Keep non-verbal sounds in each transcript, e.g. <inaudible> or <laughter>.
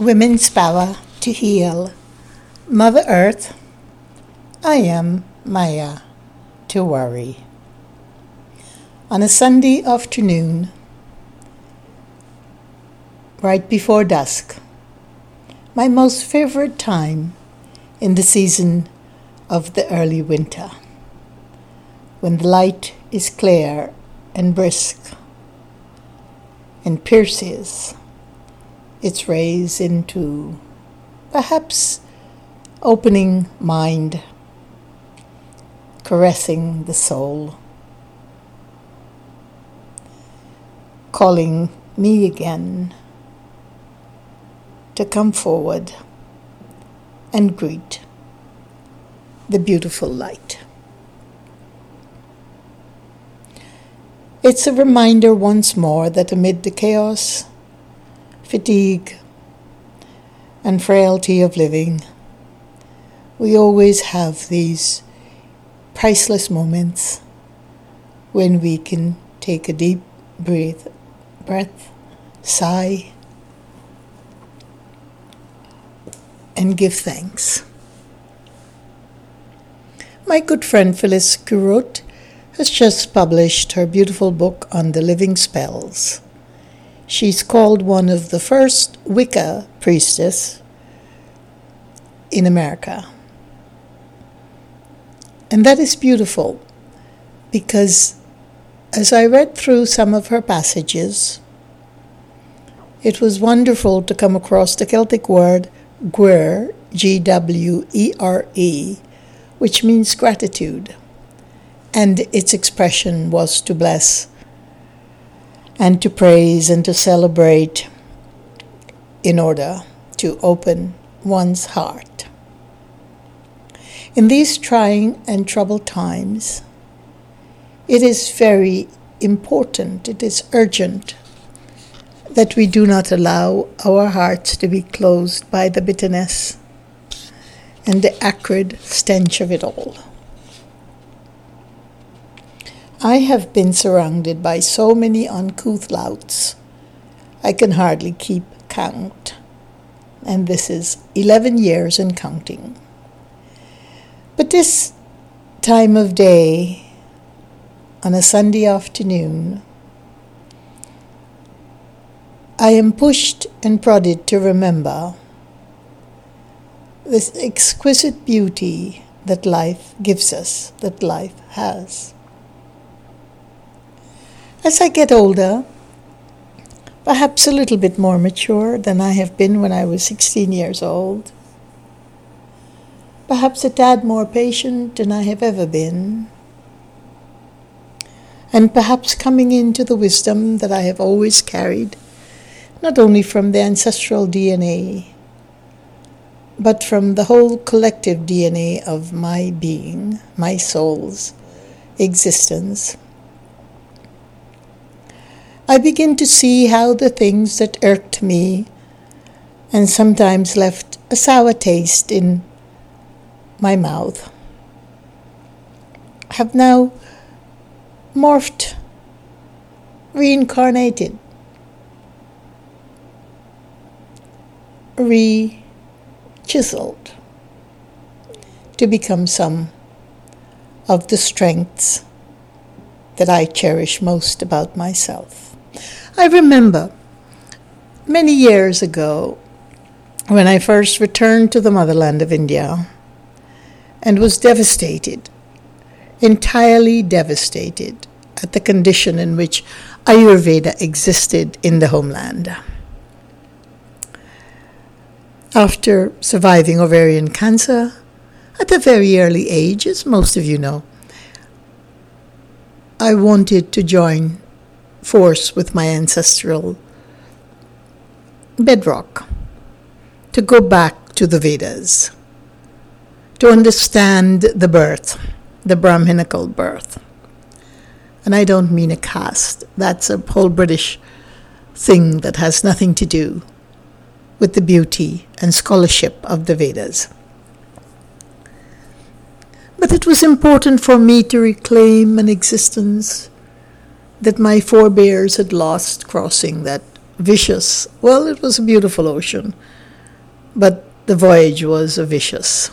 Women's Power to Heal. Mother Earth, I am Maya Tiwari. On a Sunday afternoon, right before dusk, my most favorite time in the season of the early winter, when the light is clear and brisk and pierces its rays into perhaps opening mind, caressing the soul, calling me again to come forward and greet the beautiful light. It's a reminder once more that amid the chaos, fatigue, and frailty of living, we always have these priceless moments when we can take a deep breath, breath, sigh, and give thanks. My good friend Phyllis Curott has just published her beautiful book on the living spells. She's called one of the first Wicca priestess in America. And that is beautiful because as I read through some of her passages, it was wonderful to come across the Celtic word gwere, G W E R E, which means gratitude and its expression was to bless and to praise and to celebrate in order to open one's heart. In these trying and troubled times, it is very important, it is urgent that we do not allow our hearts to be closed by the bitterness and the acrid stench of it all. I have been surrounded by so many uncouth louts, I can hardly keep count. And this is 11 years and counting. But this time of day, on a Sunday afternoon, I am pushed and prodded to remember this exquisite beauty that life gives us, that life has. As I get older, perhaps a little bit more mature than I have been when I was 16 years old, perhaps a tad more patient than I have ever been, and perhaps coming into the wisdom that I have always carried, not only from the ancestral DNA, but from the whole collective DNA of my being, my soul's existence. I begin to see how the things that irked me and sometimes left a sour taste in my mouth have now morphed, reincarnated, re chiseled to become some of the strengths that I cherish most about myself. I remember many years ago when I first returned to the motherland of India and was devastated, entirely devastated at the condition in which Ayurveda existed in the homeland. After surviving ovarian cancer at a very early age, as most of you know, I wanted to join force with my ancestral bedrock, to go back to the Vedas, to understand the birth, the Brahminical birth. And I don't mean a caste, that's a whole British thing that has nothing to do with the beauty and scholarship of the Vedas. But it was important for me to reclaim an existence that my forebears had lost crossing that vicious, well, it was a beautiful ocean, but the voyage was a vicious.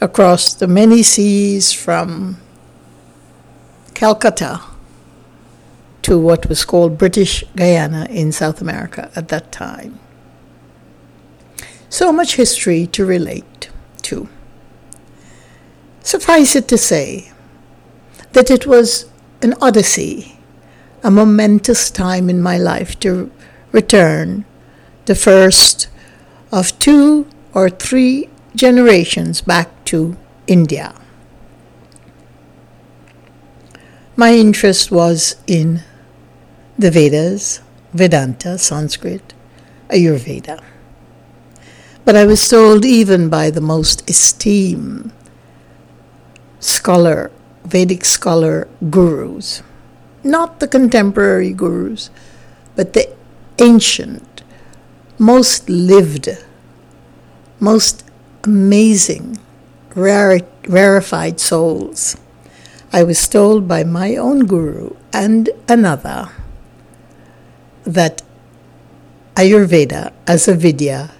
Across the many seas from Calcutta to what was called British Guyana in South America at that time. So much history to relate to. Suffice it to say that it was an odyssey, a momentous time in my life to return, the first of two or three generations back to India. My interest was in the Vedas, Vedanta, Sanskrit, Ayurveda. But I was told even by the most esteemed scholar, Vedic scholar gurus, not the contemporary gurus, but the ancient, most lived, most amazing, rare, rarefied souls. I was told by my own guru and another that Ayurveda as a Vidya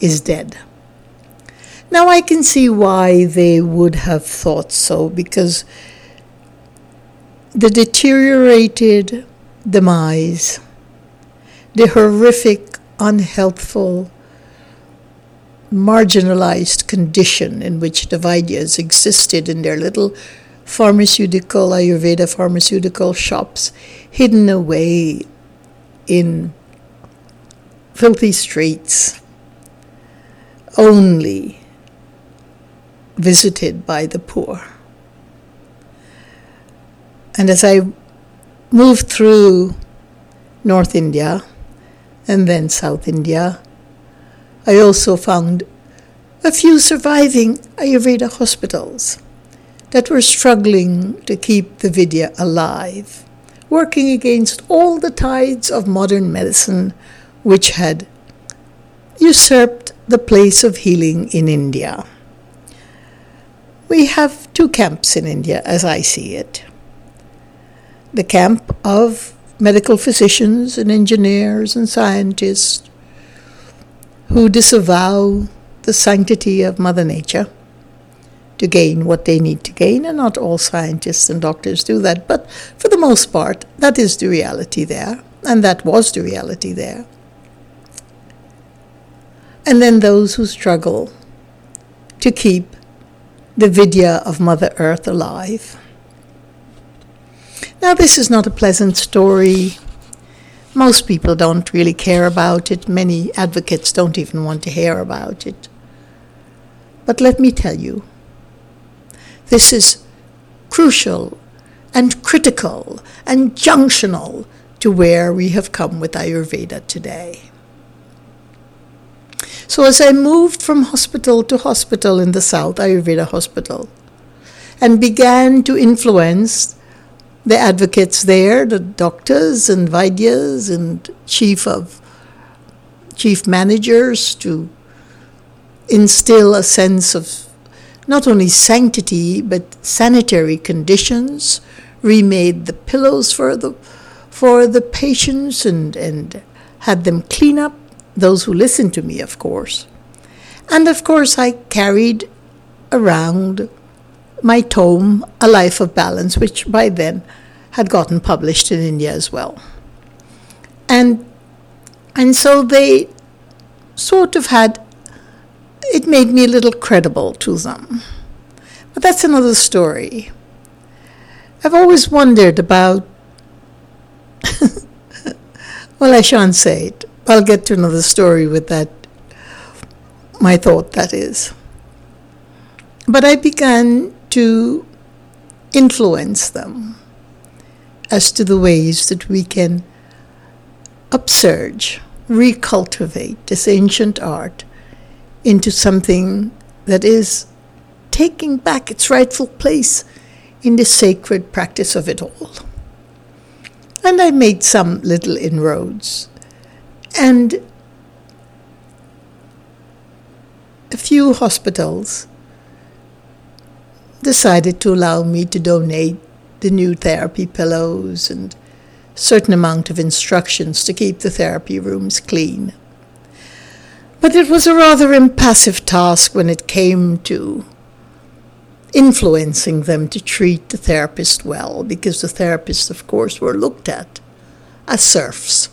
is dead. Now I can see why they would have thought so because the deteriorated demise, the horrific, unhealthful, marginalized condition in which the Vaidyas existed in their little pharmaceutical, Ayurveda pharmaceutical shops, hidden away in filthy streets, only visited by the poor. And as I moved through North India and then South India, I also found a few surviving Ayurveda hospitals that were struggling to keep the Vidya alive working against all the tides of modern medicine which had usurped the place of healing in India. We have two camps in India as I see it the camp of medical physicians and engineers and scientists who disavow the sanctity of Mother Nature to gain what they need to gain, and not all scientists and doctors do that, but for the most part, that is the reality there, and that was the reality there. And then those who struggle to keep the Vidya of Mother Earth alive. Now, this is not a pleasant story. Most people don't really care about it. Many advocates don't even want to hear about it. But let me tell you, this is crucial and critical and junctional to where we have come with Ayurveda today. So, as I moved from hospital to hospital in the South, Ayurveda hospital, and began to influence the advocates there, the doctors and Vaidyas and chief of chief managers to instill a sense of not only sanctity but sanitary conditions, remade the pillows for the for the patients and, and had them clean up, those who listened to me, of course. And of course, I carried around my tome, A Life of Balance, which by then had gotten published in India as well. And, and so they sort of had it made me a little credible to them. But that's another story. I've always wondered about. <laughs> well, I shan't say it. I'll get to another story with that, my thought, that is. But I began to influence them as to the ways that we can upsurge, recultivate this ancient art into something that is taking back its rightful place in the sacred practice of it all. And I made some little inroads. And a few hospitals decided to allow me to donate the new therapy pillows and certain amount of instructions to keep the therapy rooms clean. But it was a rather impassive task when it came to influencing them to treat the therapist well, because the therapists, of course, were looked at as serfs.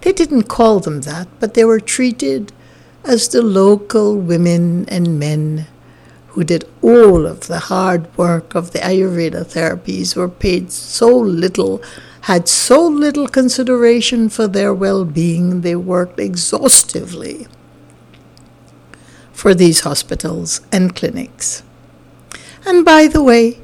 They didn't call them that, but they were treated as the local women and men who did all of the hard work of the Ayurveda therapies were paid so little, had so little consideration for their well being, they worked exhaustively for these hospitals and clinics. And by the way,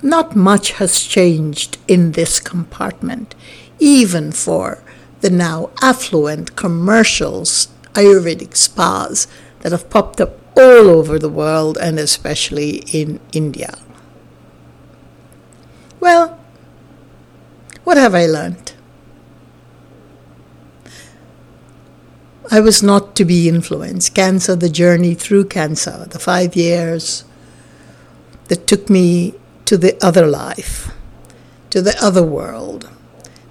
not much has changed in this compartment, even for the now affluent commercials Ayurvedic spas that have popped up all over the world and especially in India. Well, what have I learned? I was not to be influenced. Cancer, the journey through cancer, the five years, that took me to the other life, to the other world,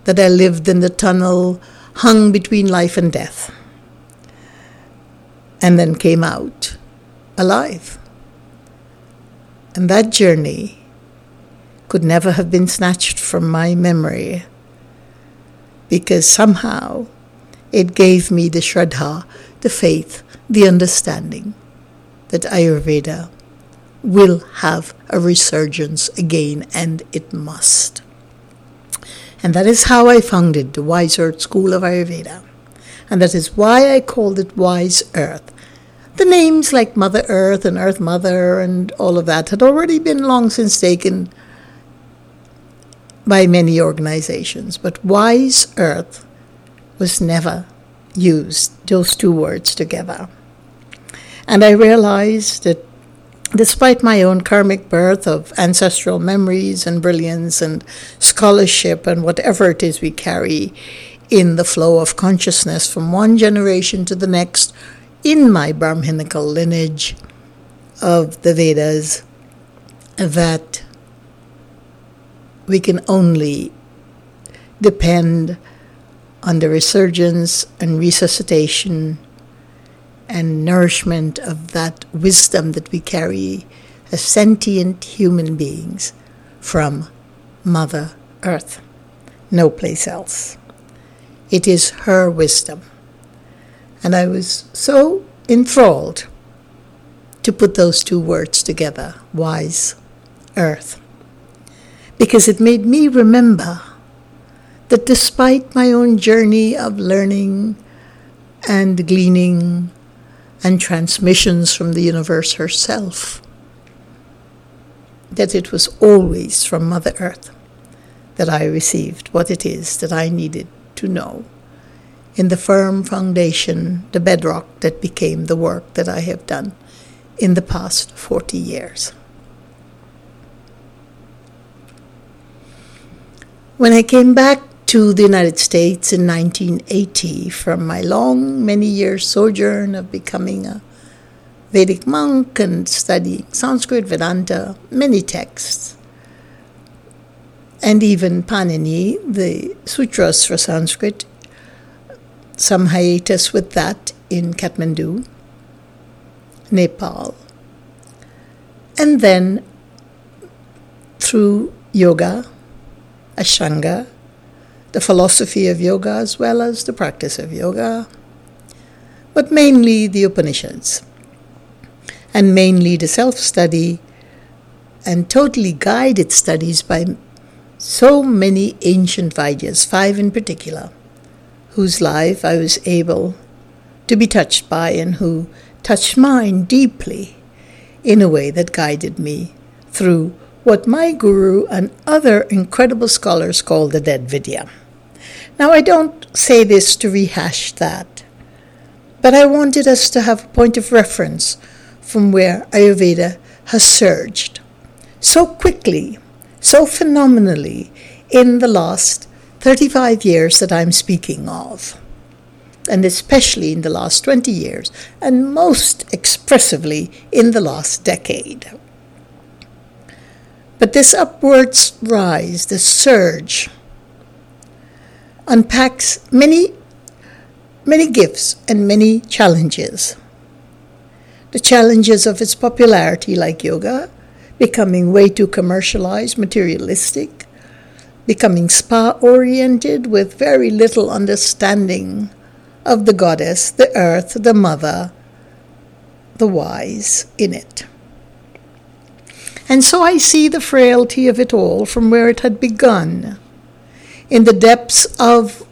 that I lived in the tunnel hung between life and death, and then came out alive. And that journey could never have been snatched from my memory because somehow it gave me the shraddha, the faith, the understanding that Ayurveda will have a resurgence again, and it must. And that is how I founded the Wise Earth School of Ayurveda. And that is why I called it Wise Earth. The names like Mother Earth and Earth Mother and all of that had already been long since taken by many organizations, but Wise Earth was never used, those two words together. And I realized that despite my own karmic birth of ancestral memories and brilliance and scholarship and whatever it is we carry in the flow of consciousness from one generation to the next in my Brahminical lineage of the Vedas, that we can only depend on the resurgence and resuscitation and nourishment of that wisdom that we carry as sentient human beings from Mother Earth, no place else. It is her wisdom. And I was so enthralled to put those two words together wise earth because it made me remember that despite my own journey of learning and gleaning and transmissions from the universe herself. That it was always from Mother Earth that I received what it is that I needed to know in the firm foundation, the bedrock that became the work that I have done in the past 40 years. When I came back to the United States in 1980 from my long, many year sojourn of becoming a Vedic monk and studying Sanskrit, Vedanta, many texts, and even Panini, the sutras for Sanskrit, some hiatus with that in Kathmandu, Nepal. And then through yoga, Ashtanga, the philosophy of yoga as well as the practice of yoga, but mainly the Upanishads, and mainly the self study and totally guided studies by so many ancient Vaidyas, five in particular, whose life I was able to be touched by and who touched mine deeply in a way that guided me through what my guru and other incredible scholars call the dead Vidya. Now, I don't say this to rehash that, but I wanted us to have a point of reference from where Ayurveda has surged so quickly, so phenomenally in the last 35 years that I'm speaking of, and especially in the last 20 years, and most expressively in the last decade. But this upwards rise, this surge, unpacks many, many gifts and many challenges. The challenges of its popularity, like yoga, becoming way too commercialized, materialistic, becoming spa oriented with very little understanding of the goddess, the earth, the mother, the wise in it. And so I see the frailty of it all from where it had begun, in the depths of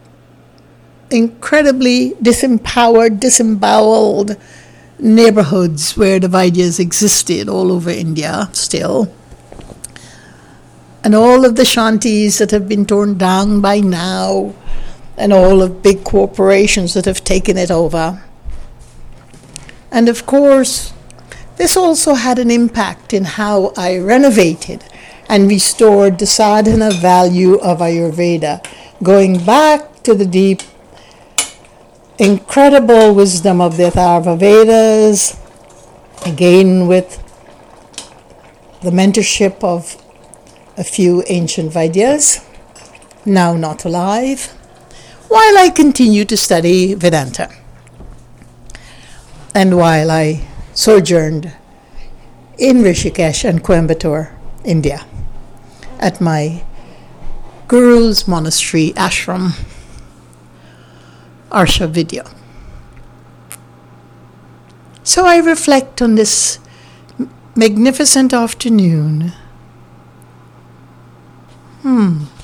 incredibly disempowered, disemboweled neighborhoods where the Vaidyas existed all over India still. And all of the shanties that have been torn down by now, and all of big corporations that have taken it over. And of course, this also had an impact in how I renovated and restored the sadhana value of Ayurveda, going back to the deep incredible wisdom of the Atharva Vedas, again with the mentorship of a few ancient Vaidyas, now not alive, while I continue to study Vedanta. And while I sojourned in Rishikesh and Coimbatore, India, at my guru's monastery ashram. Arsha Vidya. So I reflect on this magnificent afternoon. Hmm.